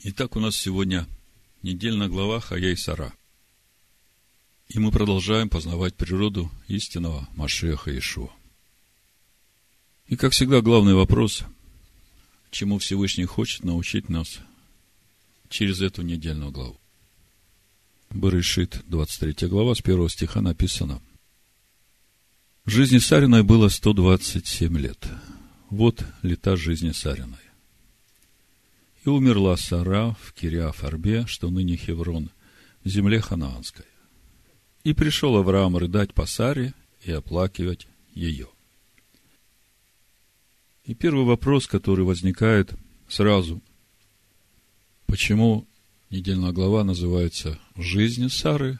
Итак, у нас сегодня недельная глава Хая и Сара. И мы продолжаем познавать природу истинного Машеха Ишуа. И, как всегда, главный вопрос, чему Всевышний хочет научить нас через эту недельную главу. Барышит, 23 глава, с 1 стиха написано. В жизни Сариной было 127 лет. Вот лета жизни Сариной. И умерла Сара в Кириафарбе, что ныне Хеврон, в земле ханаанской. И пришел Авраам рыдать по Саре и оплакивать ее. И первый вопрос, который возникает сразу. Почему недельная глава называется «Жизнь Сары»,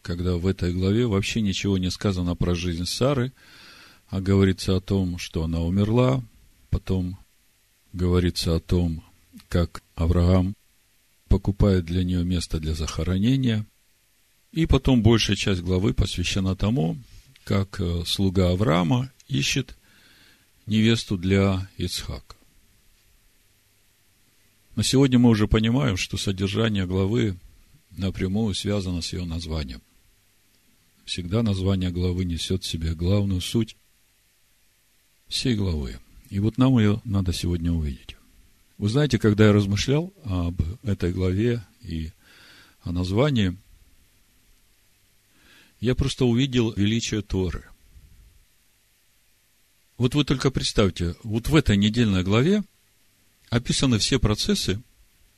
когда в этой главе вообще ничего не сказано про жизнь Сары, а говорится о том, что она умерла, потом говорится о том, как Авраам покупает для нее место для захоронения. И потом большая часть главы посвящена тому, как э, слуга Авраама ищет невесту для Ицхака. Но сегодня мы уже понимаем, что содержание главы напрямую связано с ее названием. Всегда название главы несет в себе главную суть всей главы. И вот нам ее надо сегодня увидеть. Вы знаете, когда я размышлял об этой главе и о названии, я просто увидел величие Торы. Вот вы только представьте, вот в этой недельной главе описаны все процессы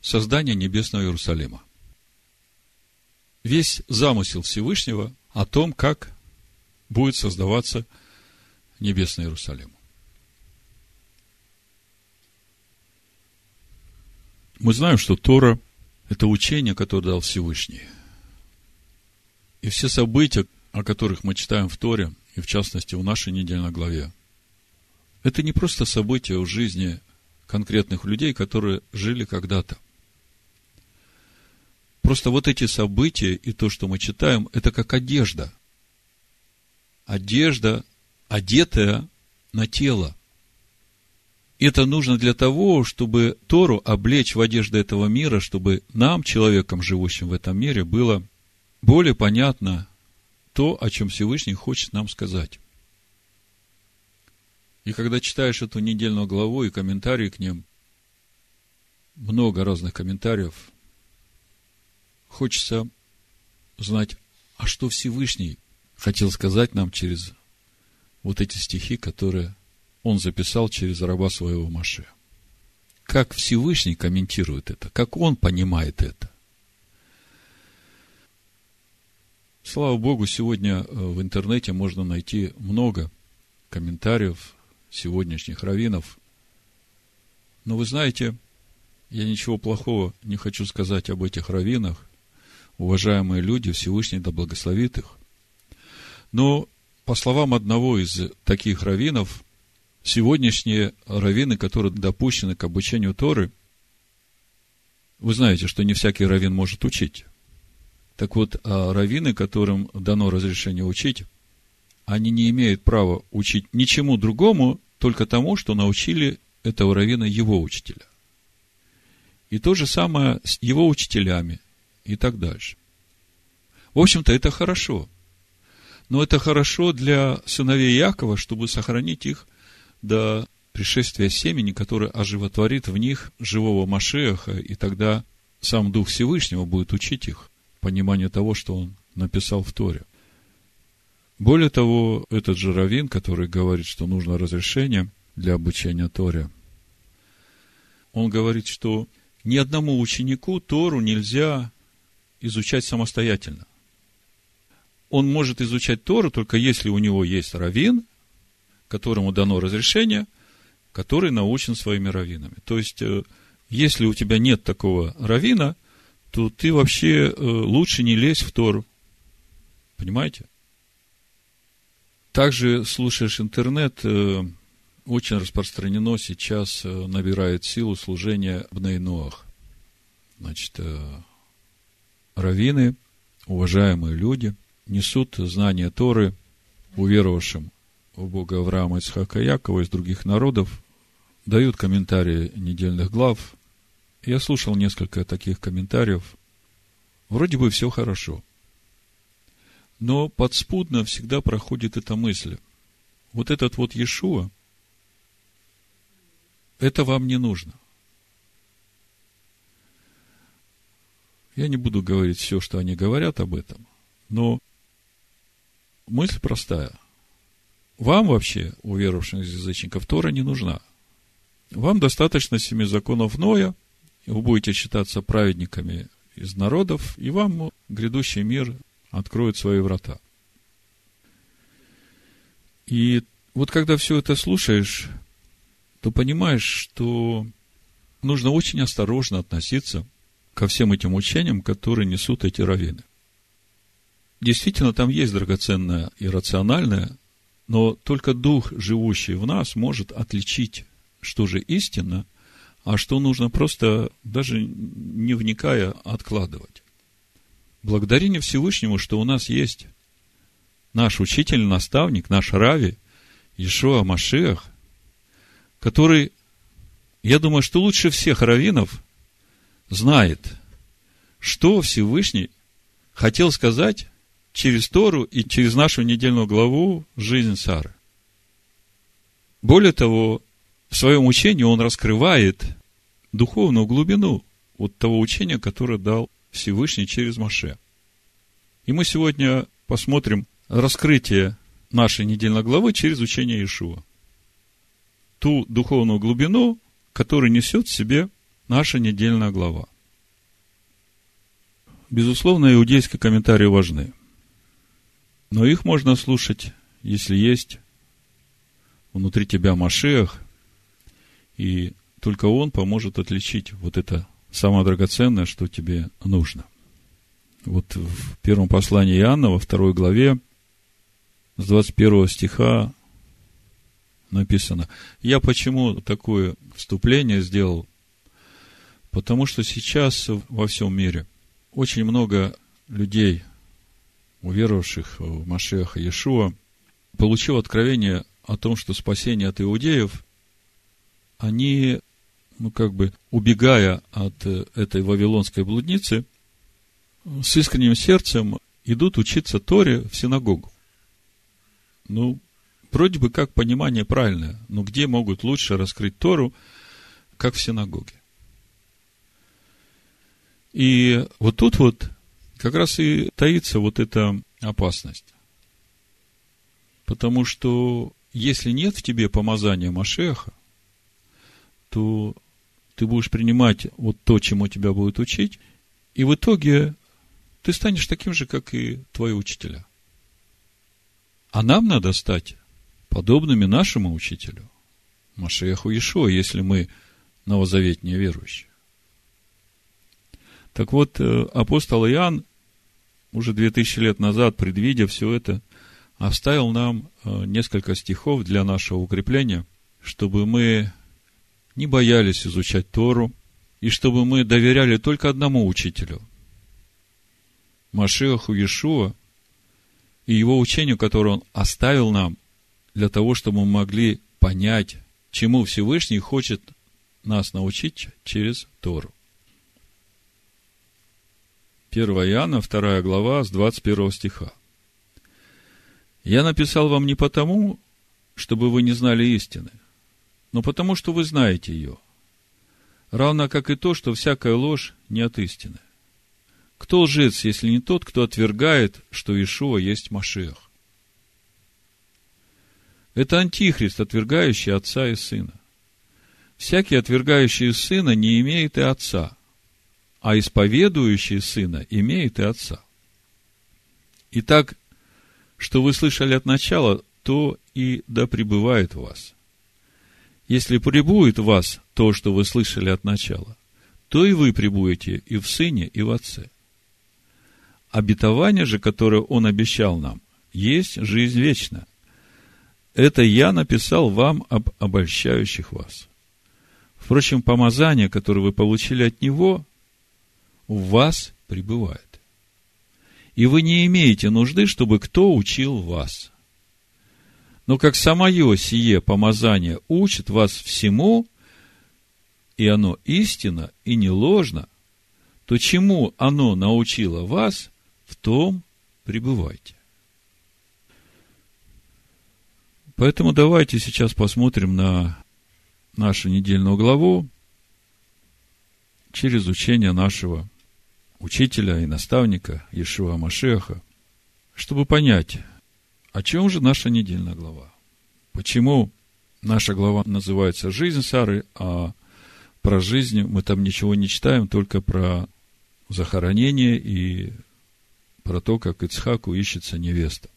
создания небесного Иерусалима. Весь замысел Всевышнего о том, как будет создаваться небесный Иерусалим. Мы знаем, что Тора – это учение, которое дал Всевышний. И все события, о которых мы читаем в Торе, и в частности в нашей недельной главе, это не просто события в жизни конкретных людей, которые жили когда-то. Просто вот эти события и то, что мы читаем, это как одежда. Одежда, одетая на тело – это нужно для того, чтобы Тору облечь в одежды этого мира, чтобы нам, человекам, живущим в этом мире, было более понятно то, о чем Всевышний хочет нам сказать. И когда читаешь эту недельную главу и комментарии к ним, много разных комментариев, хочется знать, а что Всевышний хотел сказать нам через вот эти стихи, которые он записал через раба своего Маше. Как Всевышний комментирует это, как он понимает это. Слава Богу, сегодня э, в интернете можно найти много комментариев сегодняшних раввинов. Но вы знаете, я ничего плохого не хочу сказать об этих раввинах. Уважаемые люди, Всевышний да благословит их. Но, по словам одного из таких раввинов, сегодняшние раввины, которые допущены к обучению Торы, вы знаете, что не всякий раввин может учить. Так вот, а раввины, которым дано разрешение учить, они не имеют права учить ничему другому, только тому, что научили этого раввина его учителя. И то же самое с его учителями и так дальше. В общем-то, это хорошо. Но это хорошо для сыновей Якова, чтобы сохранить их до пришествия семени, которое оживотворит в них живого Машеха, и тогда сам Дух Всевышнего будет учить их пониманию того, что он написал в Торе. Более того, этот же Равин, который говорит, что нужно разрешение для обучения Торе, он говорит, что ни одному ученику Тору нельзя изучать самостоятельно. Он может изучать Тору только если у него есть равин, которому дано разрешение, который научен своими раввинами. То есть, э, если у тебя нет такого равина, то ты вообще э, лучше не лезь в Тору. Понимаете? Также слушаешь интернет, э, очень распространено сейчас, набирает силу служение в Нейноах. Значит, раввины, уважаемые люди, несут знания Торы уверовавшим у Бога Авраама, Исхака и Якова из других народов, дают комментарии недельных глав, Я слушал несколько таких комментариев. Вроде бы все хорошо. Но подспудно всегда проходит эта мысль. Вот этот вот Иешуа, это вам не нужно. Я не буду говорить все, что они говорят об этом, но мысль простая. Вам вообще, у верующих язычников, Тора не нужна. Вам достаточно семи законов Ноя, вы будете считаться праведниками из народов, и вам грядущий мир откроет свои врата. И вот когда все это слушаешь, то понимаешь, что нужно очень осторожно относиться ко всем этим учениям, которые несут эти раввины. Действительно, там есть драгоценное и рациональное, но только Дух, живущий в нас, может отличить, что же истинно, а что нужно просто, даже не вникая, откладывать. Благодарение Всевышнему, что у нас есть наш учитель, наставник, наш Рави, Ишуа Машиах, который, я думаю, что лучше всех раввинов знает, что Всевышний хотел сказать через Тору и через нашу недельную главу «Жизнь Сары». Более того, в своем учении он раскрывает духовную глубину вот того учения, которое дал Всевышний через Маше. И мы сегодня посмотрим раскрытие нашей недельной главы через учение Иешуа. Ту духовную глубину, которую несет в себе наша недельная глава. Безусловно, иудейские комментарии важны. Но их можно слушать, если есть внутри тебя Машех, и только он поможет отличить вот это самое драгоценное, что тебе нужно. Вот в первом послании Иоанна, во второй главе, с 21 стиха написано. Я почему такое вступление сделал? Потому что сейчас во всем мире очень много людей, уверовавших в Машеха Иешуа, получил откровение о том, что спасение от иудеев, они, ну, как бы, убегая от этой вавилонской блудницы, с искренним сердцем идут учиться Торе в синагогу. Ну, вроде бы как понимание правильное, но где могут лучше раскрыть Тору, как в синагоге? И вот тут вот как раз и таится вот эта опасность. Потому что если нет в тебе помазания Машеха, то ты будешь принимать вот то, чему тебя будут учить, и в итоге ты станешь таким же, как и твои учителя. А нам надо стать подобными нашему учителю, Машеху Ишуа, если мы новозаветние верующие. Так вот, э, апостол Иоанн уже две тысячи лет назад, предвидя все это, оставил нам э, несколько стихов для нашего укрепления, чтобы мы не боялись изучать Тору, и чтобы мы доверяли только одному учителю, Машеху Иешуа, и его учению, которое он оставил нам, для того, чтобы мы могли понять, чему Всевышний хочет нас научить через Тору. 1 Иоанна, 2 глава, с 21 стиха. «Я написал вам не потому, чтобы вы не знали истины, но потому, что вы знаете ее, равно как и то, что всякая ложь не от истины. Кто лжец, если не тот, кто отвергает, что Ишуа есть Машех? Это антихрист, отвергающий отца и сына. Всякий, отвергающий сына, не имеет и отца, а исповедующий сына имеет и отца. Итак, что вы слышали от начала, то и да пребывает в вас. Если пребудет в вас то, что вы слышали от начала, то и вы пребудете и в Сыне, и в Отце. Обетование же, которое Он обещал нам, есть жизнь вечная. Это я написал вам об обольщающих вас. Впрочем, помазание, которое вы получили от Него, в вас пребывает. И вы не имеете нужды, чтобы кто учил вас. Но как самое сие помазание учит вас всему и оно истинно и не ложно, то чему оно научило вас, в том пребывайте. Поэтому давайте сейчас посмотрим на нашу недельную главу через учение нашего учителя и наставника Ишуа Машеха, чтобы понять, о чем же наша недельная глава. Почему наша глава называется «Жизнь Сары», а про жизнь мы там ничего не читаем, только про захоронение и про то, как Ицхаку ищется невеста.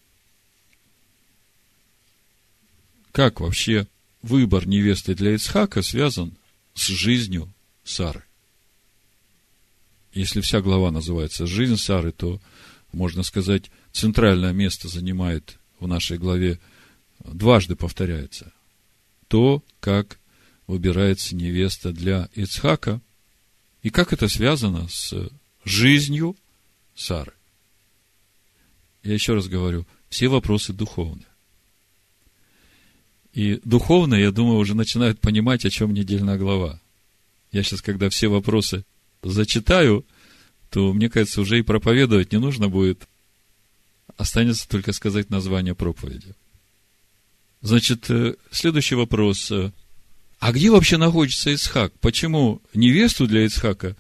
Как вообще выбор невесты для Ицхака связан с жизнью Сары? Если вся глава называется «Жизнь Сары», то, можно сказать, центральное место занимает в нашей главе, дважды повторяется, то, как выбирается невеста для Ицхака, и как это связано с жизнью Сары. Я еще раз говорю, все вопросы духовные. И духовно, я думаю, уже начинают понимать, о чем недельная глава. Я сейчас, когда все вопросы зачитаю, то, мне кажется, уже и проповедовать не нужно будет. Останется только сказать название проповеди. Значит, э, следующий вопрос. А где вообще находится Исхак? Почему невесту для Исхака,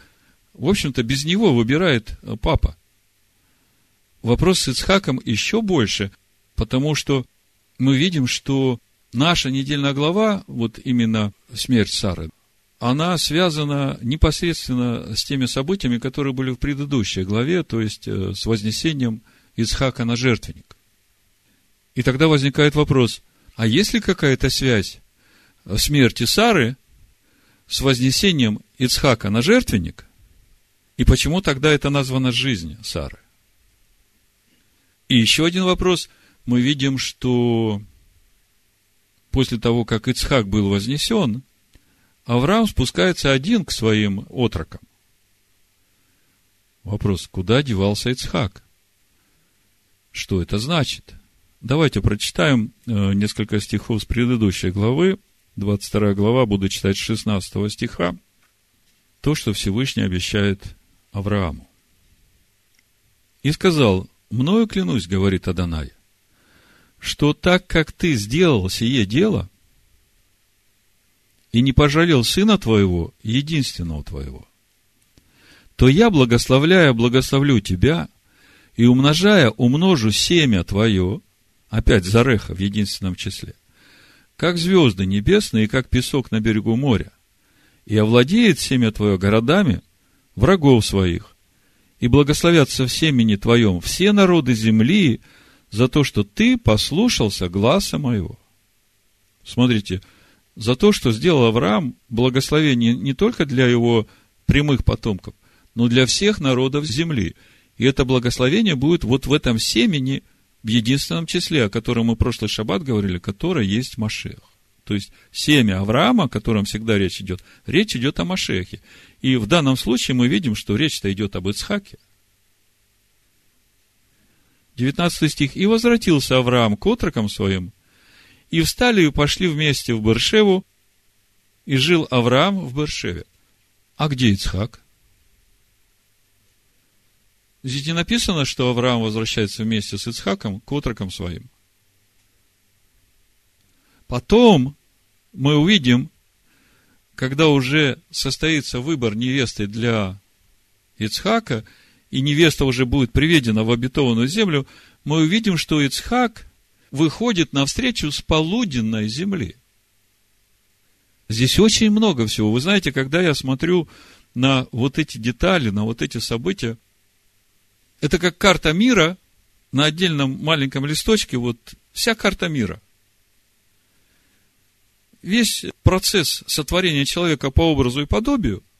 в общем-то, без него выбирает папа? Вопрос с Исхаком еще больше, потому что мы видим, что наша недельная глава, вот именно смерть Сары, она связана непосредственно с теми событиями, которые были в предыдущей главе, то есть э, с вознесением Исхака на жертвенник. И тогда возникает вопрос, а есть ли какая-то связь смерти Сары с вознесением Ицхака на жертвенник? И почему тогда это названо жизнь Сары? И еще один вопрос. Мы видим, что после того, как Ицхак был вознесен, Авраам спускается один к своим отрокам. Вопрос, куда девался Ицхак? Что это значит? Давайте прочитаем э, несколько стихов с предыдущей главы, 22 глава, буду читать с 16 стиха, то, что Всевышний обещает Аврааму. И сказал, мною клянусь, говорит Адонай, что так как ты сделал сие дело и не пожалел сына твоего, единственного твоего, то я, благословляя, благословлю тебя, и умножая, умножу семя твое, опять Зареха в единственном числе, как звезды небесные и как песок на берегу моря, и овладеет семя твое городами врагов своих, и благословятся в семени твоем все народы земли, за то, что ты послушался гласа моего. Смотрите, за то, что сделал Авраам благословение не только для его прямых потомков, но для всех народов земли. И это благословение будет вот в этом семени, в единственном числе, о котором мы в прошлый шаббат говорили, которое есть Машех. То есть, семя Авраама, о котором всегда речь идет, речь идет о Машехе. И в данном случае мы видим, что речь-то идет об Ицхаке. 19 стих. «И возвратился Авраам к отрокам своим, и встали и пошли вместе в Бершеву, и жил Авраам в Бершеве». А где Ицхак? Здесь не написано, что Авраам возвращается вместе с Ицхаком к отрокам своим. Потом мы увидим, когда уже состоится выбор невесты для Ицхака – и невеста уже будет приведена в обетованную землю, мы увидим, что Ицхак выходит навстречу с полуденной земли. Здесь очень много всего. Вы знаете, когда я смотрю на вот эти детали, на вот эти события, это как карта мира на отдельном маленьком листочке, вот вся карта мира. Весь процесс сотворения человека по образу и подобию –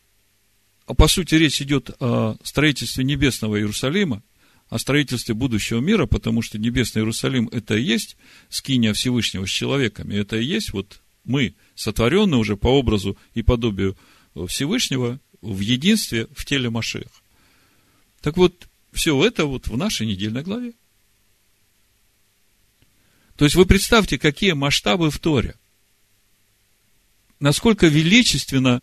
а по сути речь идет о строительстве небесного Иерусалима, о строительстве будущего мира, потому что небесный Иерусалим – это и есть скиния Всевышнего с человеками, это и есть вот мы, сотворенные уже по образу и подобию Всевышнего в единстве в теле Машех. Так вот, все это вот в нашей недельной главе. То есть вы представьте, какие масштабы в Торе. Насколько величественно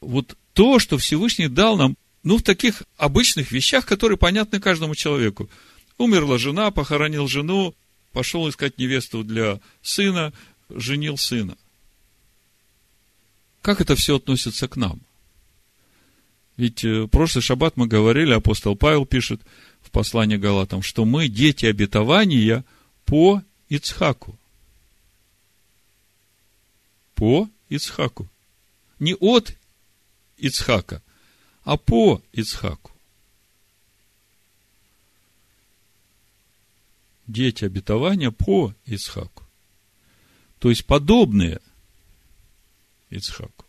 вот то, что Всевышний дал нам, ну, в таких обычных вещах, которые понятны каждому человеку. Умерла жена, похоронил жену, пошел искать невесту для сына, женил сына. Как это все относится к нам? Ведь э, прошлый шаббат мы говорили, апостол Павел пишет в послании Галатам, что мы дети обетования по Ицхаку. По Ицхаку. Не от Ицхака, а по Ицхаку. Дети обетования по Ицхаку. То есть подобные Ицхаку.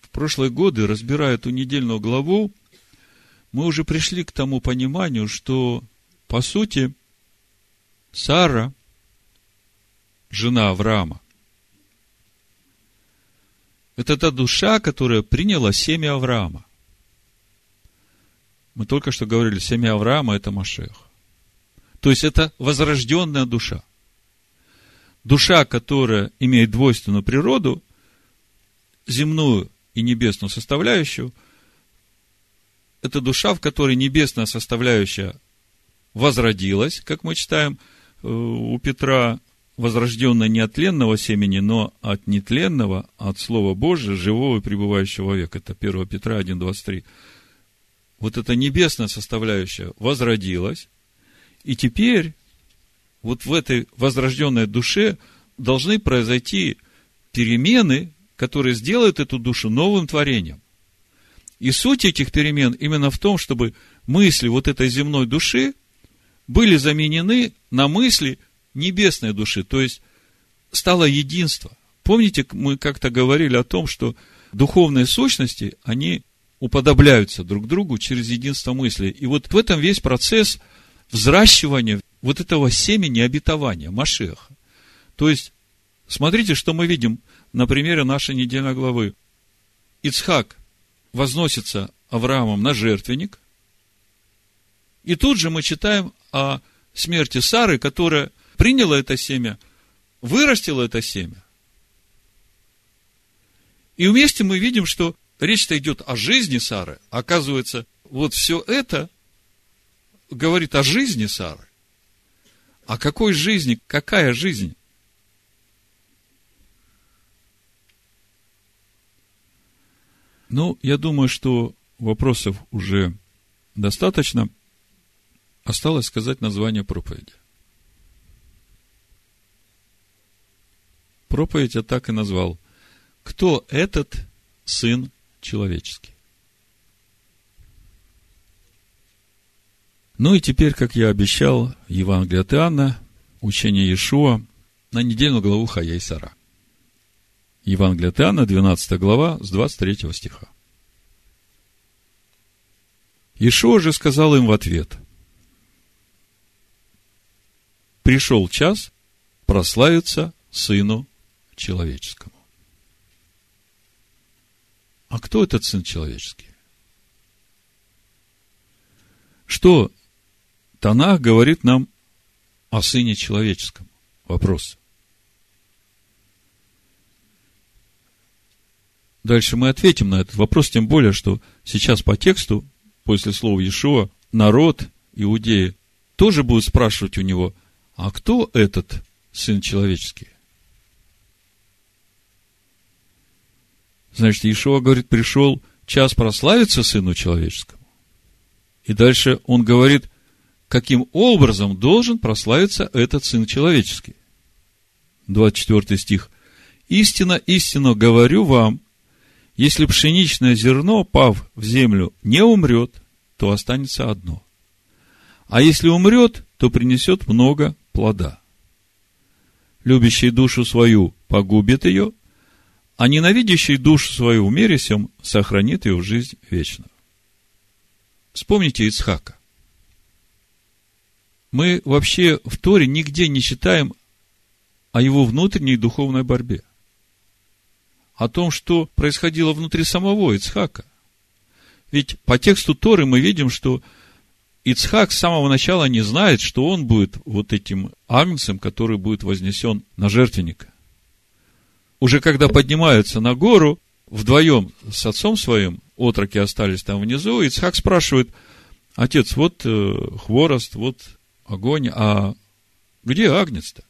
В прошлые годы, разбирая эту недельную главу, мы уже пришли к тому пониманию, что, по сути, Сара, жена Авраама, это та душа, которая приняла семя Авраама. Мы только что говорили, семя Авраама – это Машех. То есть, это возрожденная душа. Душа, которая имеет двойственную природу, земную и небесную составляющую, это душа, в которой небесная составляющая возродилась, как мы читаем э, у Петра, возрожденная не от тленного семени, но от нетленного, от Слова Божия, живого и пребывающего века. Это 1 Петра 1.23. Вот эта небесная составляющая возродилась, и теперь вот в этой возрожденной душе должны произойти перемены, которые сделают эту душу новым творением. И суть этих перемен именно в том, чтобы мысли вот этой земной души были заменены на мысли небесной души, то есть стало единство. Помните, мы как-то говорили о том, что духовные сущности, они уподобляются друг другу через единство мысли. И вот в этом весь процесс взращивания вот этого семени обетования, Машеха. То есть, смотрите, что мы видим на примере нашей недельной главы. Ицхак возносится Авраамом на жертвенник, и тут же мы читаем о смерти Сары, которая приняла это семя, вырастила это семя. И вместе мы видим, что речь-то идет о жизни Сары. Оказывается, вот все это говорит о жизни Сары. О какой жизни? Какая жизнь? Ну, я думаю, что вопросов уже достаточно. Осталось сказать название проповеди. Проповедь я так и назвал. Кто этот Сын Человеческий? Ну и теперь, как я обещал, Евангелие от Иоанна, учение Иешуа на недельную главу Хая Сара. Евангелие от Иоанна, 12 глава, с 23 стиха. Иешуа же сказал им в ответ, «Пришел час прославиться Сыну человеческому. А кто этот сын человеческий? Что Танах говорит нам о сыне человеческом? Вопрос. Дальше мы ответим на этот вопрос, тем более, что сейчас по тексту, после слова Иешуа, народ Иудеи тоже будет спрашивать у него, а кто этот сын человеческий? Значит, Иешуа говорит, пришел час прославиться Сыну Человеческому. И дальше он говорит, каким образом должен прославиться этот Сын Человеческий. 24 стих. «Истина, истинно говорю вам, если пшеничное зерно, пав в землю, не умрет, то останется одно. А если умрет, то принесет много плода. Любящий душу свою погубит ее, а ненавидящий душу свою в мире сем сохранит ее в жизнь вечную. Вспомните Ицхака. Мы вообще в Торе нигде не читаем о его внутренней духовной борьбе. О том, что происходило внутри самого Ицхака. Ведь по тексту Торы мы видим, что Ицхак с самого начала не знает, что он будет вот этим агнцем, который будет вознесен на жертвенника уже когда поднимаются на гору, вдвоем с отцом своим, отроки остались там внизу, и Ицхак спрашивает, отец, вот э, хворост, вот огонь, а где агнец-то?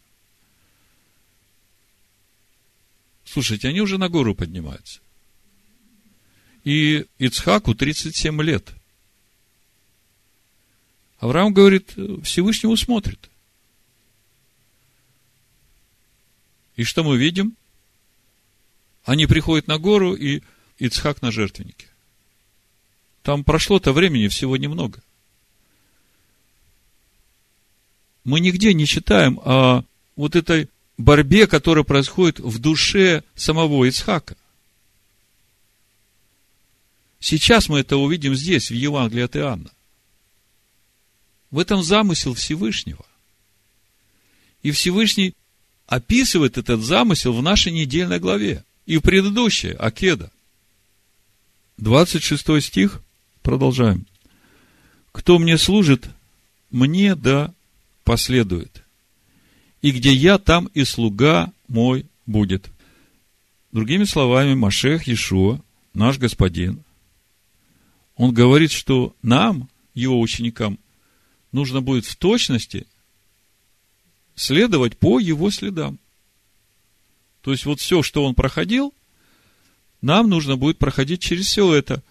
Слушайте, они уже на гору поднимаются. И Ицхаку 37 лет. Авраам говорит, Всевышнему смотрит. И что мы видим? Они приходят на гору, и Ицхак на жертвеннике. Там прошло-то времени всего немного. Мы нигде не читаем о вот этой борьбе, которая происходит в душе самого Ицхака. Сейчас мы это увидим здесь, в Евангелии от Иоанна. В этом замысел Всевышнего. И Всевышний описывает этот замысел в нашей недельной главе. И в предыдущей, Акеда. 26 стих, продолжаем. Кто мне служит, мне да последует и где я, там и слуга мой будет. Другими словами, Машех Иешуа, наш Господин, он говорит, что нам, его ученикам, нужно будет в точности следовать по его следам. То есть, вот все, что он проходил, нам нужно будет проходить через все это.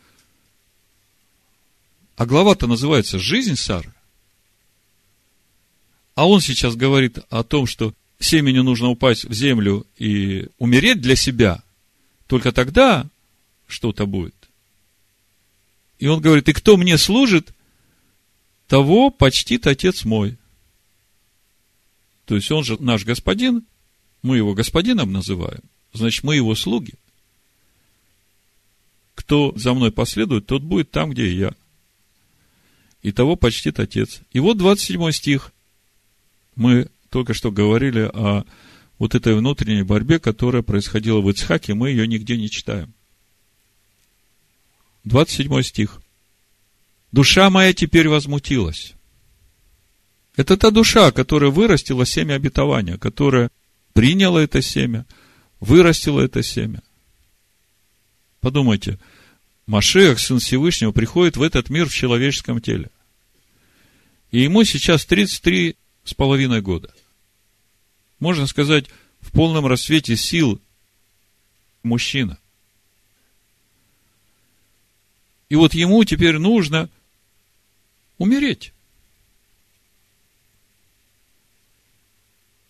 А глава-то называется «Жизнь Сары». А он сейчас говорит о том, что семени нужно упасть в землю и умереть для себя. Только тогда что-то будет. И он говорит, и кто мне служит, того почтит отец мой. То есть он же наш господин, мы его господином называем, значит, мы его слуги. Кто за мной последует, тот будет там, где и я. И того почтит отец. И вот 27 стих. Мы только что говорили о вот этой внутренней борьбе, которая происходила в Ицхаке, мы ее нигде не читаем. 27 стих. Душа моя теперь возмутилась. Это та душа, которая вырастила семя обетования, которая приняла это семя, вырастила это семя. Подумайте, Машех, Сын Всевышнего, приходит в этот мир в человеческом теле. И ему сейчас 33 с половиной года. Можно сказать, в полном рассвете сил мужчина. И вот ему теперь нужно умереть.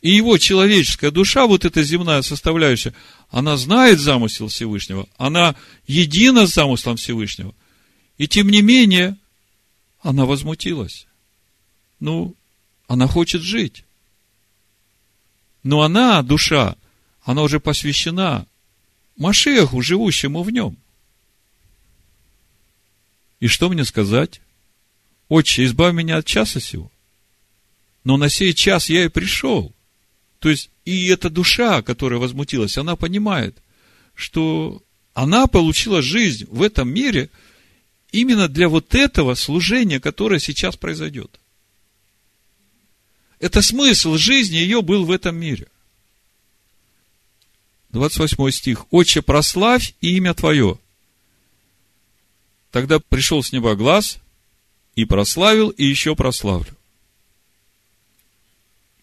И его человеческая душа, вот эта земная составляющая, она знает замысел Всевышнего, она едина с замыслом Всевышнего. И тем не менее, она возмутилась. Ну, она хочет жить. Но она, душа, она уже посвящена Машеху, живущему в нем. И что мне сказать? Отче, избавь меня от часа сего. Но на сей час я и пришел. То есть, и эта душа, которая возмутилась, она понимает, что она получила жизнь в этом мире именно для вот этого служения, которое сейчас произойдет. Это смысл жизни ее был в этом мире. 28 стих. «Отче, прославь имя Твое». Тогда пришел с неба глаз, и прославил, и еще прославлю.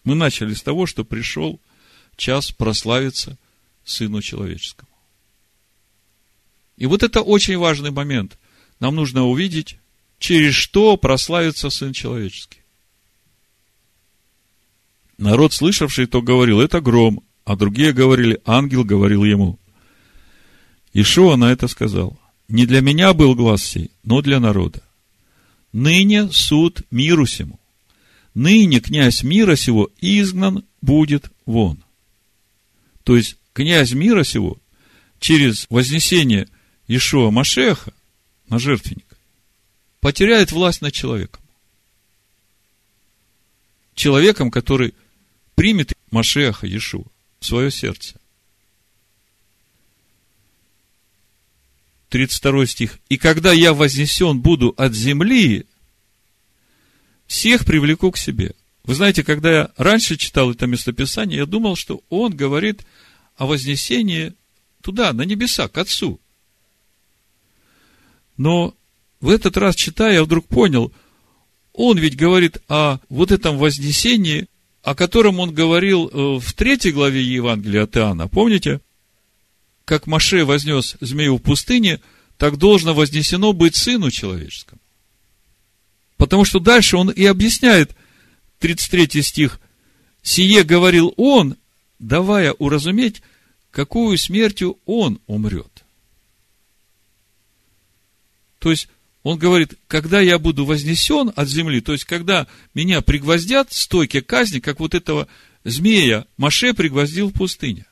Мы начали с того, что пришел час прославиться Сыну Человеческому. И вот это очень важный момент. Нам нужно увидеть, через что прославится Сын Человеческий. Народ, слышавший то, говорил, это гром, а другие говорили, ангел говорил ему. Ишуа на это сказал, не для меня был глаз сей, но для народа. Ныне суд миру сему. Ныне князь мира сего изгнан будет вон. То есть, князь мира сего через вознесение Ишуа Машеха на жертвенник потеряет власть над человеком. Человеком, который примет Машеха Иешуа в свое сердце. 32 стих. «И когда я вознесен буду от земли, всех привлеку к себе». Вы знаете, когда я раньше читал это местописание, я думал, что он говорит о вознесении туда, на небеса, к Отцу. Но в этот раз, читая, я вдруг понял, он ведь говорит о вот этом вознесении, о котором он говорил э, в третьей главе Евангелия от Иоанна. Помните? Как Маше вознес змею в пустыне, так должно вознесено быть сыну человеческому. Потому что дальше он и объясняет, 33 стих, «Сие говорил он, давая уразуметь, какую смертью он умрет». То есть, он говорит, когда я буду вознесен от земли, то есть, когда меня пригвоздят в стойке казни, как вот этого змея Маше пригвоздил в пустыне,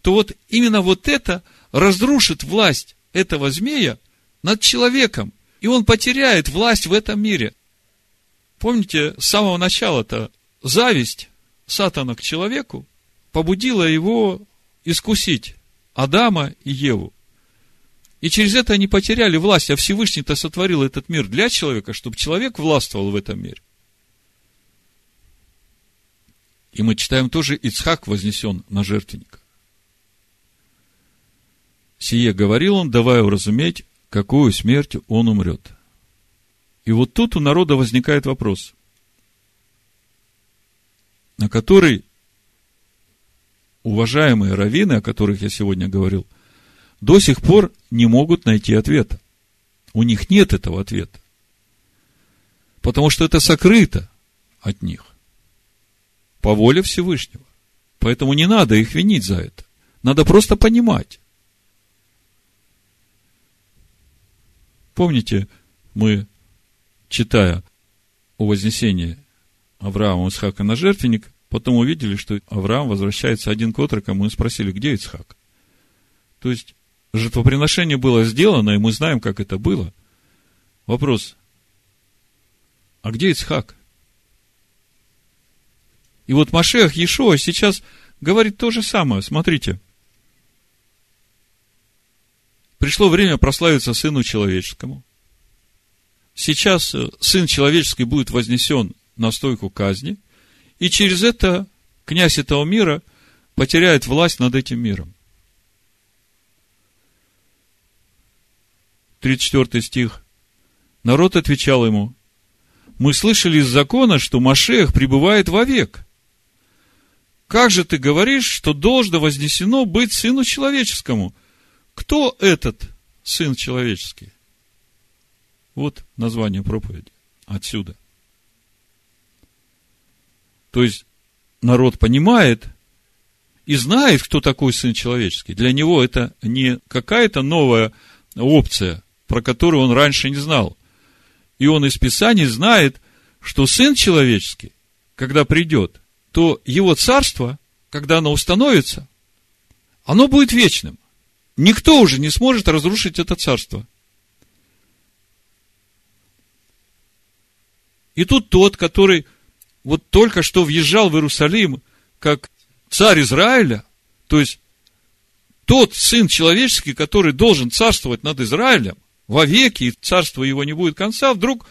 то вот именно вот это разрушит власть этого змея над человеком, и он потеряет власть в этом мире. Помните, с самого начала-то зависть Сатана к человеку побудила его искусить Адама и Еву. И через это они потеряли власть, а Всевышний-то сотворил этот мир для человека, чтобы человек властвовал в этом мире. И мы читаем тоже, Ицхак вознесен на жертвенника. Сие говорил он, давая уразуметь, какую смертью он умрет. И вот тут у народа возникает вопрос, на который уважаемые раввины, о которых я сегодня говорил – до сих пор не могут найти ответа. У них нет этого ответа. Потому что это сокрыто от них. По воле Всевышнего. Поэтому не надо их винить за это. Надо просто понимать. Помните, мы, читая о вознесении Авраама Исхака на жертвенник, потом увидели, что Авраам возвращается один к отрокам, мы спросили, где Исхак? То есть, жертвоприношение было сделано, и мы знаем, как это было. Вопрос, а где Ицхак? И вот Машех Ешуа сейчас говорит то же самое. Смотрите. Пришло время прославиться Сыну Человеческому. Сейчас э, Сын Человеческий будет вознесен на стойку казни, и через это князь этого мира потеряет власть над этим миром. 34 стих. Народ отвечал ему, мы слышали из закона, что Машех пребывает вовек. Как же ты говоришь, что должно вознесено быть Сыну Человеческому? Кто этот Сын Человеческий? Вот название проповеди. Отсюда. То есть, народ понимает и знает, кто такой Сын Человеческий. Для него это не какая-то новая опция, про которую он раньше не знал. И он из Писаний знает, что Сын Человеческий, когда придет, то его царство, когда оно установится, оно будет вечным. Никто уже не сможет разрушить это царство. И тут тот, который вот только что въезжал в Иерусалим, как царь Израиля, то есть тот сын человеческий, который должен царствовать над Израилем, вовеки, и царство его не будет конца, вдруг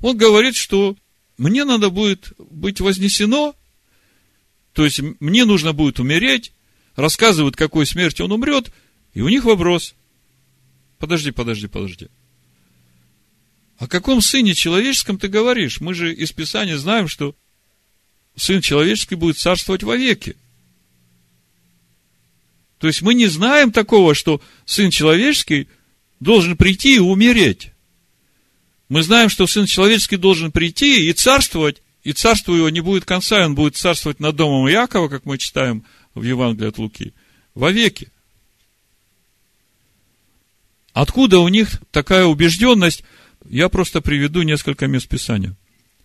он говорит, что мне надо будет быть вознесено, то есть мне нужно будет умереть, рассказывают, какой смертью он умрет, и у них вопрос. Подожди, подожди, подожди. О каком сыне человеческом ты говоришь? Мы же из Писания знаем, что сын человеческий будет царствовать вовеки. То есть мы не знаем такого, что сын человеческий должен прийти и умереть. Мы знаем, что Сын Человеческий должен прийти и царствовать, и царство его не будет конца, он будет царствовать над домом Иакова, как мы читаем в Евангелии от Луки, вовеки. Откуда у них такая убежденность? Я просто приведу несколько мест Писания.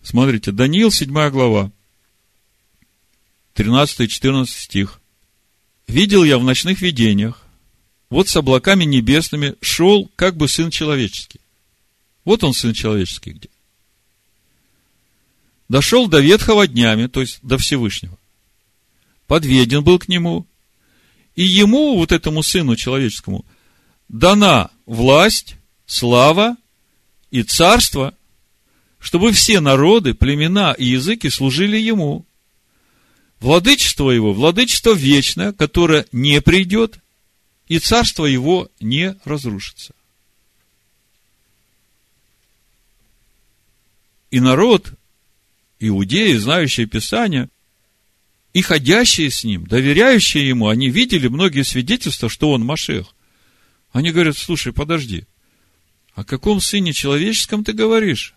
Смотрите, Даниил, 7 глава, 13-14 стих. «Видел я в ночных видениях, вот с облаками небесными шел как бы Сын Человеческий. Вот он, Сын Человеческий где. Дошел до ветхого днями, то есть до Всевышнего. Подведен был к нему. И ему, вот этому Сыну Человеческому, дана власть, слава и царство, чтобы все народы, племена и языки служили ему. Владычество его, владычество вечное, которое не придет, и царство его не разрушится. И народ, иудеи, знающие Писание, и ходящие с ним, доверяющие ему, они видели многие свидетельства, что он Машех – они говорят, слушай, подожди, о каком сыне человеческом ты говоришь?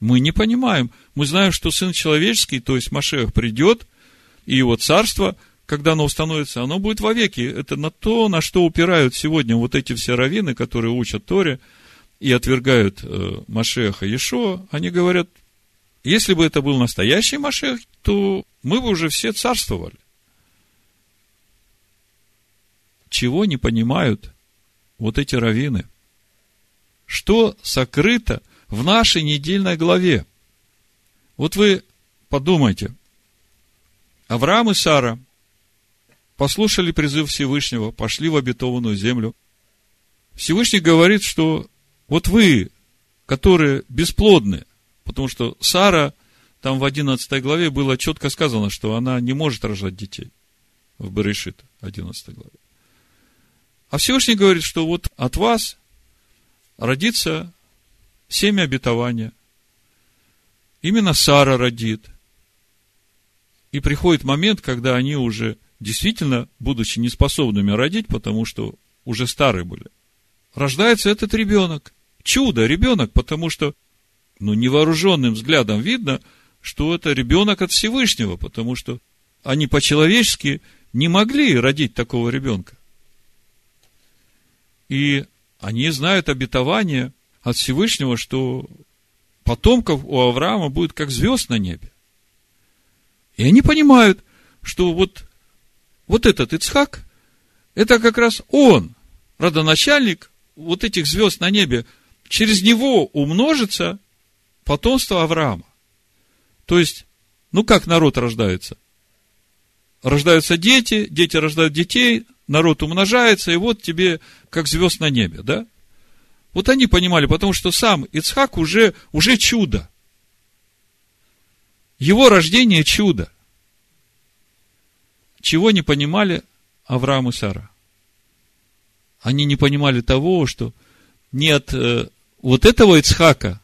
Мы не понимаем. Мы знаем, что сын человеческий, то есть Машех, придет, и его царство, когда оно установится, оно будет вовеки. Это на то, на что упирают сегодня вот эти все раввины, которые учат Торе и отвергают э, Машеха Ешо. Они говорят, если бы это был настоящий Машех, то мы бы уже все царствовали. Чего не понимают вот эти раввины? Что сокрыто в нашей недельной главе? Вот вы подумайте. Авраам и Сара послушали призыв Всевышнего, пошли в обетованную землю. Всевышний говорит, что вот вы, которые бесплодны, потому что Сара там в 11 главе было четко сказано, что она не может рожать детей. В Берешит, 11 главе. А Всевышний говорит, что вот от вас родится семя обетования. Именно Сара родит. И приходит момент, когда они уже действительно, будучи неспособными родить, потому что уже старые были, рождается этот ребенок. Чудо, ребенок, потому что, ну, невооруженным взглядом видно – что это ребенок от Всевышнего, потому что они по-человечески не могли родить такого ребенка. И они знают обетование от Всевышнего, что потомков у Авраама будет как звезд на небе. И они понимают, что вот, вот этот Ицхак, это как раз он, родоначальник вот этих звезд на небе. Через него умножится потомство Авраама. То есть, ну как народ рождается? Рождаются дети, дети рождают детей, народ умножается, и вот тебе как звезд на небе, да? Вот они понимали, потому что сам Ицхак уже, уже чудо. Его рождение чудо. Чего не понимали Авраам и Сара? Они не понимали того, что нет э, вот этого Ицхака,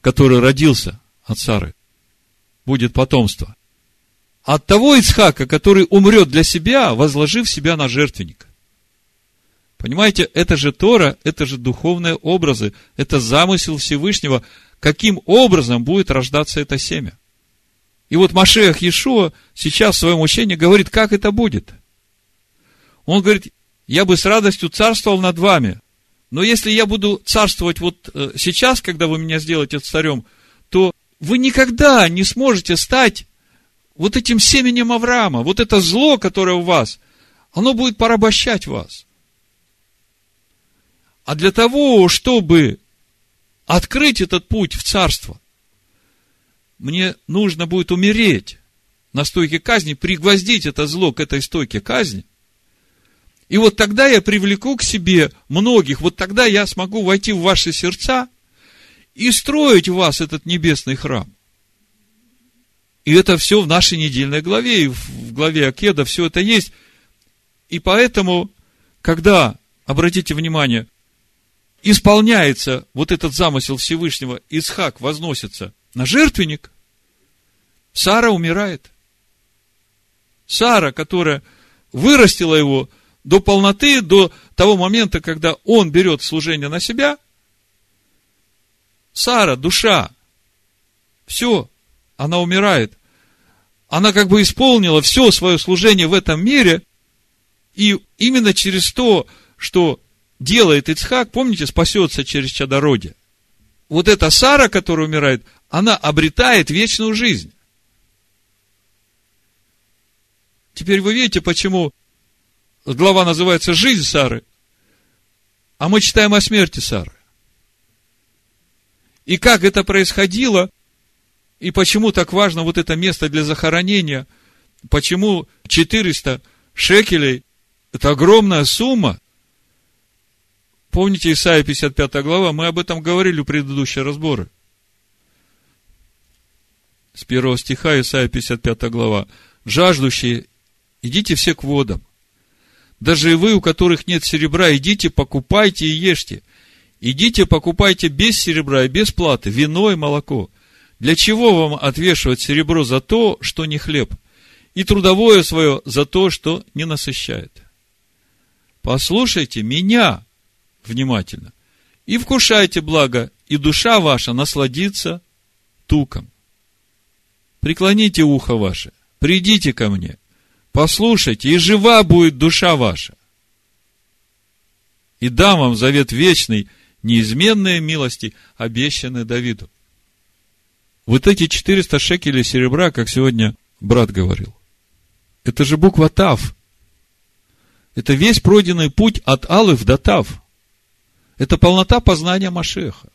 который родился от Сары, будет потомство. От того Ицхака, который умрет для себя, возложив себя на жертвенник. Понимаете, это же Тора, это же духовные образы, это замысел Всевышнего, каким образом будет рождаться это семя. И вот Машех Иешуа сейчас в своем учении говорит, как это будет. Он говорит, я бы с радостью царствовал над вами, но если я буду царствовать вот э, сейчас, когда вы меня сделаете царем, то вы никогда не сможете стать вот этим семенем Авраама. Вот это зло, которое у вас, оно будет порабощать вас. А для того, чтобы открыть этот путь в царство, мне нужно будет умереть на стойке казни, пригвоздить это зло к этой стойке казни. И вот тогда я привлеку к себе многих, вот тогда я смогу войти в ваши сердца и строить у вас этот небесный храм. И это все в нашей недельной главе, и в главе Акеда все это есть. И поэтому, когда, обратите внимание, исполняется вот этот замысел Всевышнего, Исхак возносится на жертвенник, Сара умирает. Сара, которая вырастила его до полноты, до того момента, когда он берет служение на себя, Сара, душа, все, она умирает. Она как бы исполнила все свое служение в этом мире, и именно через то, что делает Ицхак, помните, спасется через чадородие. Вот эта Сара, которая умирает, она обретает вечную жизнь. Теперь вы видите, почему глава называется «Жизнь Сары», а мы читаем о смерти Сары. И как это происходило, и почему так важно вот это место для захоронения, почему 400 шекелей – это огромная сумма. Помните Исайя 55 глава, мы об этом говорили в предыдущие разборы. С первого стиха Исайя 55 глава. «Жаждущие, идите все к водам. Даже и вы, у которых нет серебра, идите, покупайте и ешьте. Идите, покупайте без серебра и без платы вино и молоко. Для чего вам отвешивать серебро за то, что не хлеб, и трудовое свое за то, что не насыщает? Послушайте меня внимательно и вкушайте благо, и душа ваша насладится туком. Преклоните ухо ваше, придите ко мне, послушайте, и жива будет душа ваша. И дам вам завет вечный, неизменные милости, обещанные Давиду. Вот эти 400 шекелей серебра, как сегодня брат говорил, это же буква Тав. Это весь пройденный путь от Алыф до Тав. Это полнота познания Машеха.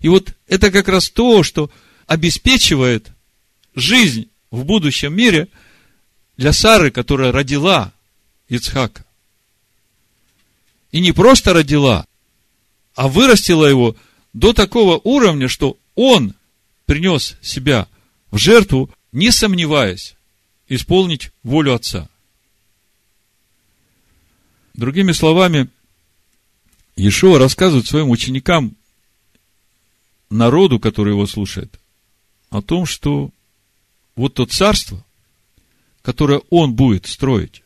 И вот это как раз то, что обеспечивает жизнь в будущем мире для Сары, которая родила Ицхака. И не просто родила, а вырастила его до такого уровня, что он принес себя в жертву, не сомневаясь, исполнить волю Отца. Другими словами, Иешуа рассказывает своим ученикам, народу, который его слушает, о том, что вот то царство, которое он будет строить,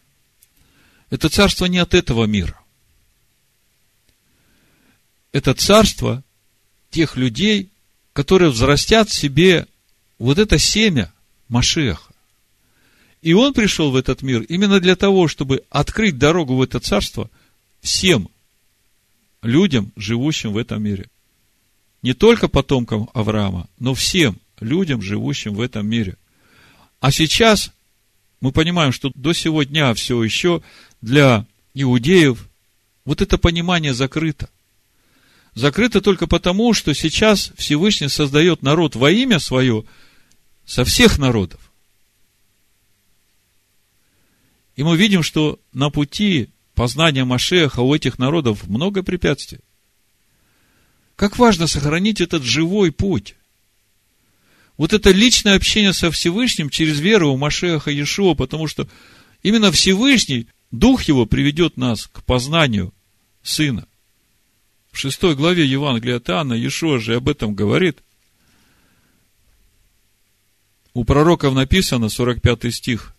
это царство не от этого мира. Это царство тех людей, которые взрастят в себе вот это семя Машеха. И он пришел в этот мир именно для того, чтобы открыть дорогу в это царство всем людям, живущим в этом мире. Не только потомкам Авраама, но всем людям, живущим в этом мире. А сейчас мы понимаем, что до сего дня все еще для иудеев вот это понимание закрыто закрыто только потому, что сейчас Всевышний создает народ во имя свое со всех народов. И мы видим, что на пути познания Машеха у этих народов много препятствий. Как важно сохранить этот живой путь. Вот это личное общение со Всевышним через веру в Машеха Иешуа, потому что именно Всевышний, Дух Его приведет нас к познанию Сына в шестой главе Евангелия от Иоанна Иешуа же об этом говорит. У пророков написано, 45 стих,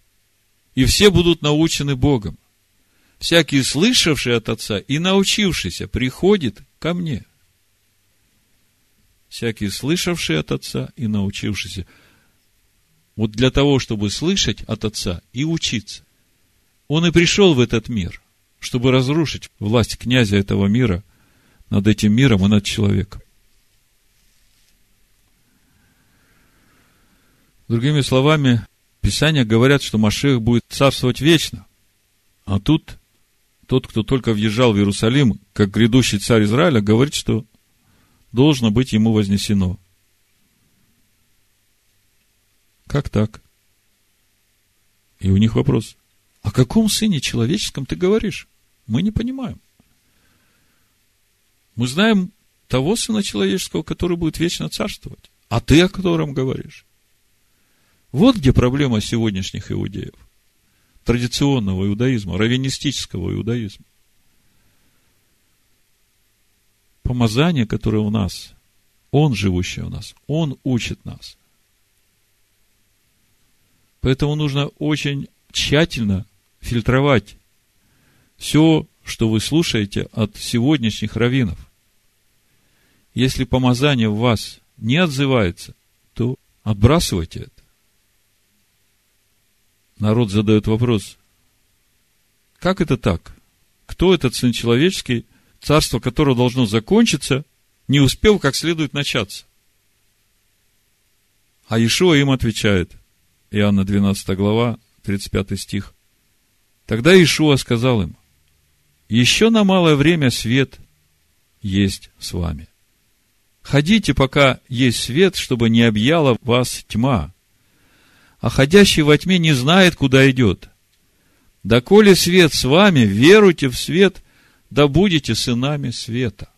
«И все будут научены Богом. Всякий, слышавший от Отца и научившийся, приходит ко мне». Всякий, слышавший от Отца и научившийся. Вот для того, чтобы слышать от Отца и учиться. Он и пришел в этот мир, чтобы разрушить власть князя этого мира – над этим миром и над человеком. Другими словами, Писания говорят, что Машех будет царствовать вечно. А тут тот, кто только въезжал в Иерусалим, как грядущий царь Израиля, говорит, что должно быть ему вознесено. Как так? И у них вопрос. О каком сыне человеческом ты говоришь? Мы не понимаем. Мы знаем того Сына Человеческого, который будет вечно царствовать. А ты о котором говоришь? Вот где проблема сегодняшних иудеев. Традиционного иудаизма, раввинистического иудаизма. Помазание, которое у нас, Он живущий у нас, Он учит нас. Поэтому нужно очень тщательно фильтровать все, что вы слушаете от сегодняшних раввинов. Если помазание в вас не отзывается, то отбрасывайте это. Народ задает вопрос, как это так? Кто этот Сын Человеческий, царство которого должно закончиться, не успел как следует начаться? А Ишуа им отвечает, Иоанна 12 глава, 35 стих. Тогда Ишуа сказал им, еще на малое время свет есть с вами. Ходите, пока есть свет, чтобы не объяла вас тьма. А ходящий во тьме не знает, куда идет. Да коли свет с вами, веруйте в свет, да будете сынами света.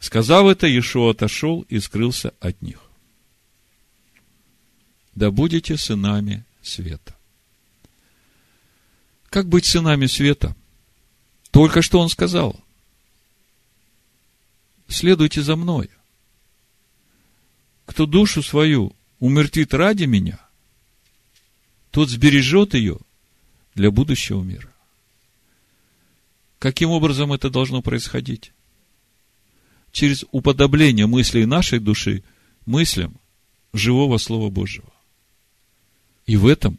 Сказав это, Иешуа отошел и скрылся от них. Да будете сынами света. Как быть сынами света? Только что он сказал – следуйте за мной. Кто душу свою умертвит ради меня, тот сбережет ее для будущего мира. Каким образом это должно происходить? Через уподобление мыслей нашей души мыслям живого Слова Божьего. И в этом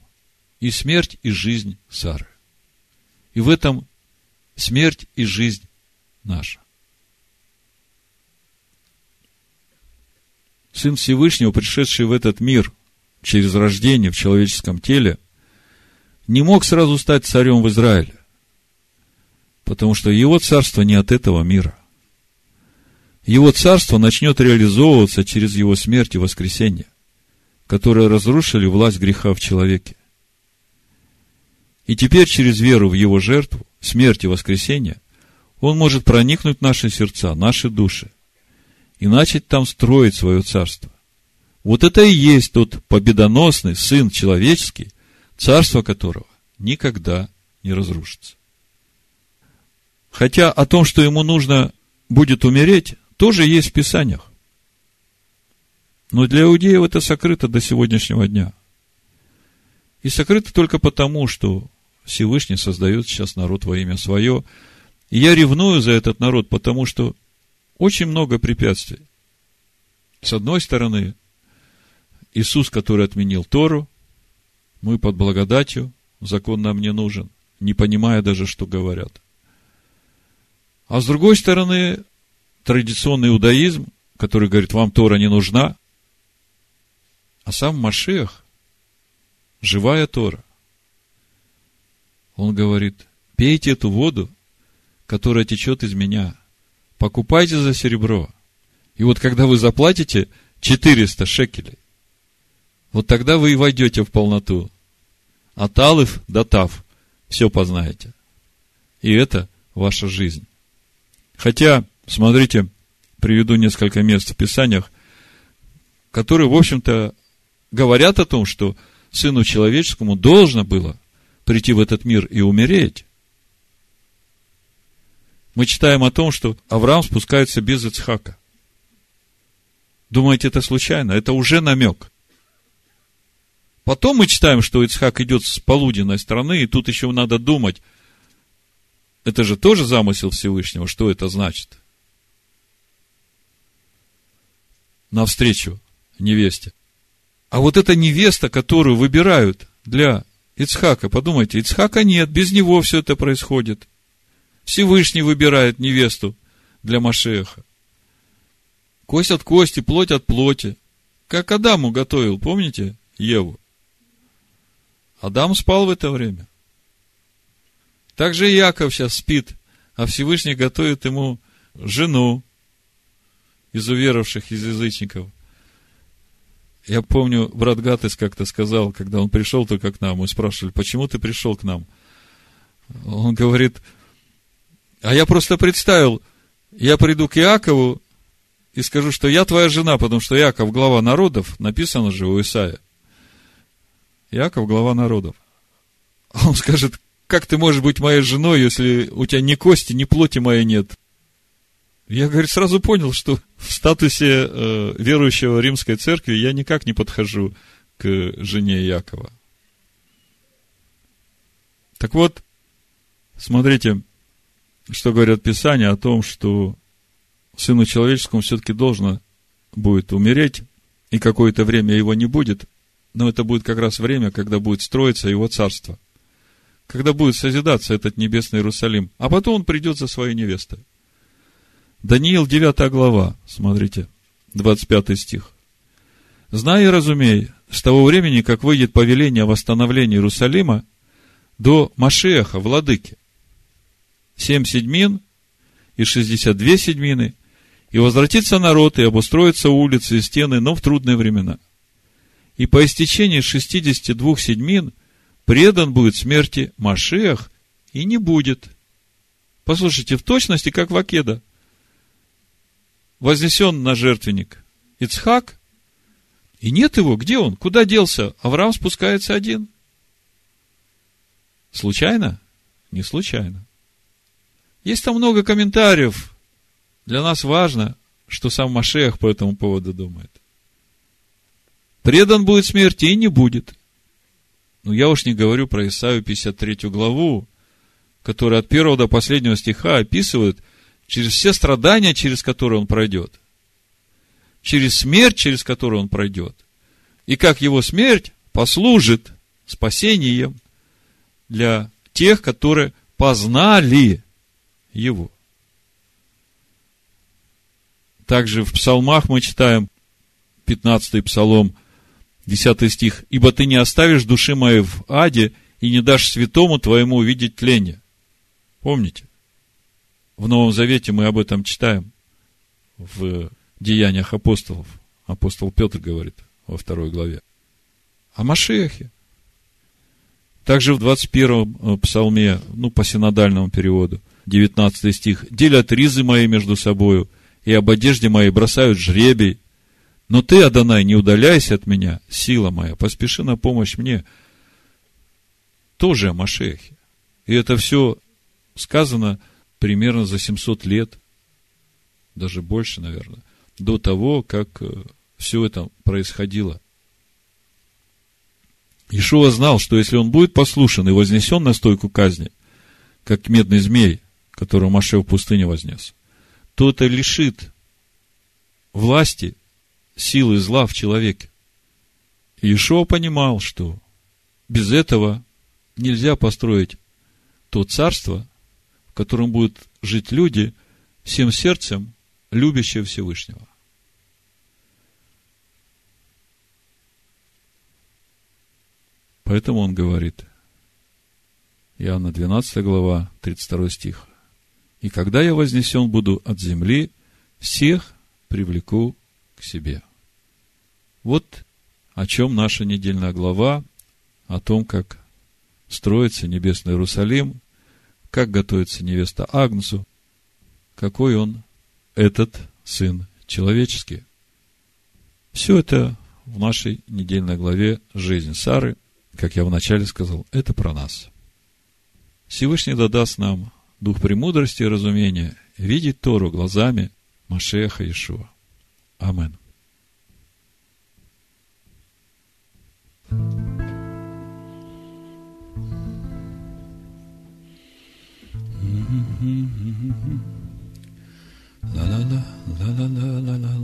и смерть, и жизнь Сары. И в этом смерть и жизнь наша. Сын Всевышнего, пришедший в этот мир через рождение в человеческом теле, не мог сразу стать царем в Израиле, потому что его царство не от этого мира. Его царство начнет реализовываться через его смерть и воскресение, которые разрушили власть греха в человеке. И теперь через веру в его жертву, смерть и воскресение, он может проникнуть в наши сердца, наши души, и начать там строить свое царство. Вот это и есть тот победоносный Сын человеческий, царство которого никогда не разрушится. Хотя о том, что ему нужно будет умереть, тоже есть в Писаниях. Но для иудеев это сокрыто до сегодняшнего дня. И сокрыто только потому, что Всевышний создает сейчас народ во имя свое. И я ревную за этот народ, потому что очень много препятствий. С одной стороны, Иисус, который отменил Тору, мы под благодатью, закон нам не нужен, не понимая даже, что говорят. А с другой стороны, традиционный иудаизм, который говорит, вам Тора не нужна, а сам Машех, живая Тора, он говорит, пейте эту воду, которая течет из меня – покупайте за серебро. И вот когда вы заплатите 400 шекелей, вот тогда вы и войдете в полноту. А талыв да тав, все познаете. И это ваша жизнь. Хотя, смотрите, приведу несколько мест в Писаниях, которые, в общем-то, говорят о том, что Сыну Человеческому должно было прийти в этот мир и умереть, мы читаем о том, что Авраам спускается без Ицхака. Думаете, это случайно? Это уже намек. Потом мы читаем, что Ицхак идет с полуденной стороны, и тут еще надо думать, это же тоже замысел Всевышнего, что это значит? Навстречу невесте. А вот эта невеста, которую выбирают для Ицхака, подумайте, Ицхака нет, без него все это происходит. Всевышний выбирает невесту для Машеха. Кость от кости, плоть от плоти. Как Адаму готовил, помните, Еву? Адам спал в это время. Также Яков сейчас спит, а Всевышний готовит ему жену из уверовавших, из язычников. Я помню, брат Гатес как-то сказал, когда он пришел только к нам, мы спрашивали, почему ты пришел к нам? Он говорит, а я просто представил, я приду к Иакову и скажу, что я твоя жена, потому что Иаков глава народов, написано же у Исаия. Иаков глава народов. А он скажет, как ты можешь быть моей женой, если у тебя ни кости, ни плоти моей нет? Я, говорит, сразу понял, что в статусе э, верующего римской церкви я никак не подхожу к жене Якова. Так вот, смотрите, что говорят Писания о том, что Сыну Человеческому все-таки должно будет умереть, и какое-то время его не будет, но это будет как раз время, когда будет строиться его царство, когда будет созидаться этот небесный Иерусалим, а потом он придет за своей невестой. Даниил 9 глава, смотрите, 25 стих. «Знай и разумей, с того времени, как выйдет повеление о восстановлении Иерусалима, до Машеха, владыки, семь седьмин и шестьдесят две седьмины, и возвратится народ, и обустроятся улицы и стены, но в трудные времена. И по истечении шестидесяти двух седьмин предан будет смерти Машех, и не будет. Послушайте, в точности, как в Акеда. Вознесен на жертвенник Ицхак, и нет его. Где он? Куда делся? Авраам спускается один. Случайно? Не случайно. Есть там много комментариев, Для нас важно, что сам Машех по этому поводу думает. Предан будет смерти и не будет. Ну, я уж не говорю про Исаию 53 главу, которая от первого до последнего стиха описывает через все страдания, через которые он пройдет, через смерть, через которую он пройдет, и как его смерть послужит спасением для тех, которые познали его. Также в псалмах мы читаем 15-й псалом, 10 стих. «Ибо ты не оставишь души моей в аде и не дашь святому твоему увидеть тление». Помните? В Новом Завете мы об этом читаем в Деяниях апостолов. Апостол Петр говорит во второй главе. О Машехе. Также в 21-м э, псалме, ну, по синодальному переводу, 19 стих. «Делят ризы мои между собою, и об одежде моей бросают жребий. Но ты, Адонай, не удаляйся от меня, сила моя, поспеши на помощь мне». Тоже о Машехе. И это все сказано примерно за 700 лет, даже больше, наверное, до того, как э, все это происходило. Ишуа знал, что если он будет послушан и вознесен на стойку казни, как медный змей, которого Маше в пустыне вознес, то это лишит власти силы зла в человеке. И понимал, что без этого нельзя построить то царство, в котором будут жить люди всем сердцем, любящие Всевышнего. Поэтому он говорит, Иоанна 12 глава, 32 стих. «И когда я вознесен буду от земли, всех привлеку к себе». Вот о чем наша недельная глава, о том, как строится небесный Иерусалим, как готовится невеста Агнцу, какой он, этот сын человеческий. Все это в нашей недельной главе «Жизнь Сары» – как я вначале сказал, это про нас. Всевышний дадаст нам дух премудрости и разумения, видеть Тору глазами Машеха Ишуа. Амин. La la la la la la la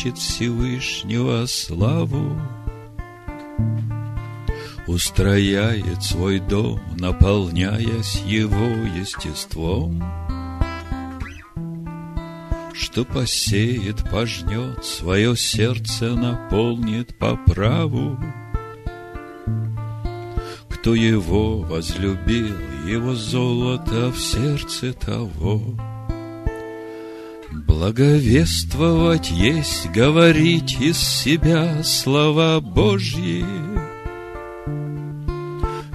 ищет Всевышнего славу? устрояет свой дом, наполняясь его естеством. Что посеет, пожнет, свое сердце наполнит по праву. Кто его возлюбил, его золото в сердце того. Благовествовать есть говорить из себя слова Божьи –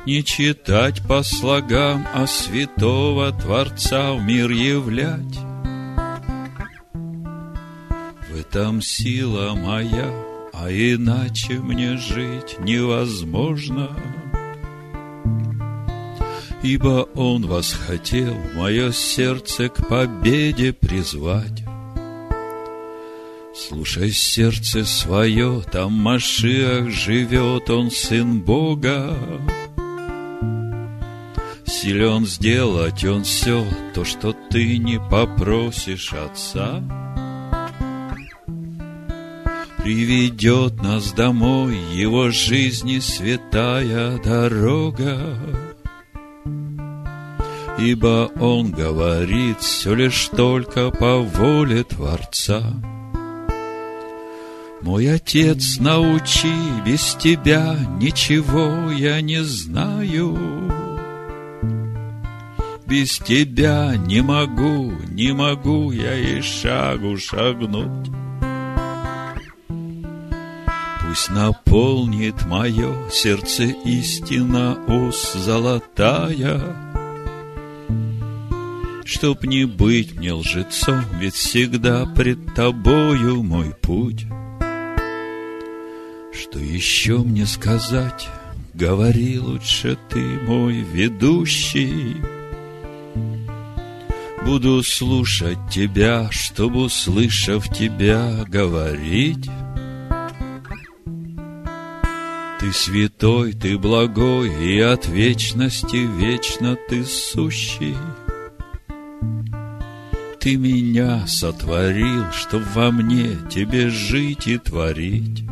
не читать по слогам, а святого Творца в мир являть. В этом сила моя, а иначе мне жить невозможно. Ибо Он восхотел мое сердце к победе призвать. Слушай сердце свое, там Машиах живет, Он Сын Бога. Силен сделать он все, то, что ты не попросишь Отца. Приведет нас домой Его жизни святая дорога. Ибо Он говорит все лишь только по воле Творца. Мой Отец, научи, без Тебя ничего я не знаю. Без тебя не могу, не могу я и шагу шагнуть. Пусть наполнит мое сердце истина ос золотая, Чтоб не быть мне лжецом, ведь всегда пред тобою мой путь. Что еще мне сказать? Говори лучше ты, мой ведущий. Буду слушать тебя, чтобы, услышав тебя, говорить. Ты святой, ты благой, и от вечности вечно ты сущий. Ты меня сотворил, чтоб во мне тебе жить и творить.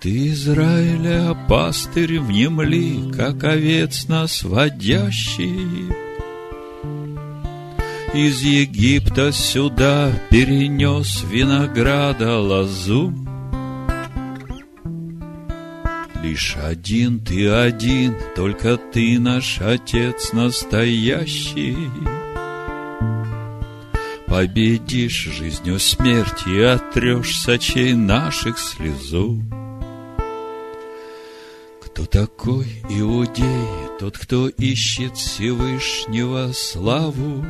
Ты, Израиля, пастырь, внемли, как овец нас водящий. Из Египта сюда перенес винограда лозу. Лишь один ты один, только ты наш Отец настоящий. Победишь жизнью смерть и отрешь с очей наших слезу. Кто такой иудей, тот, кто ищет Всевышнего славу?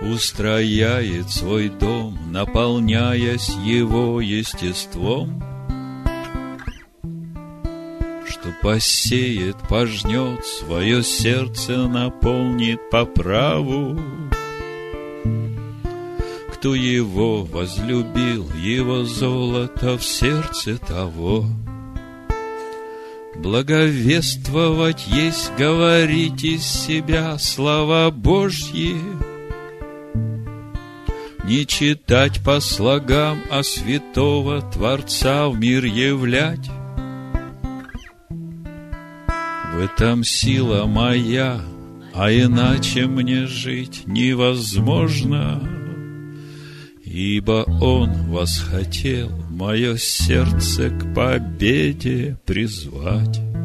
Устрояет свой дом, наполняясь его естеством, Что посеет, пожнет, свое сердце наполнит по праву. Кто его возлюбил, его золото в сердце того — Благовествовать есть говорить из себя слова Божьи, Не читать по слогам, а святого Творца в мир являть. В этом сила моя, а иначе мне жить невозможно, Ибо Он восхотел мое сердце к победе призвать.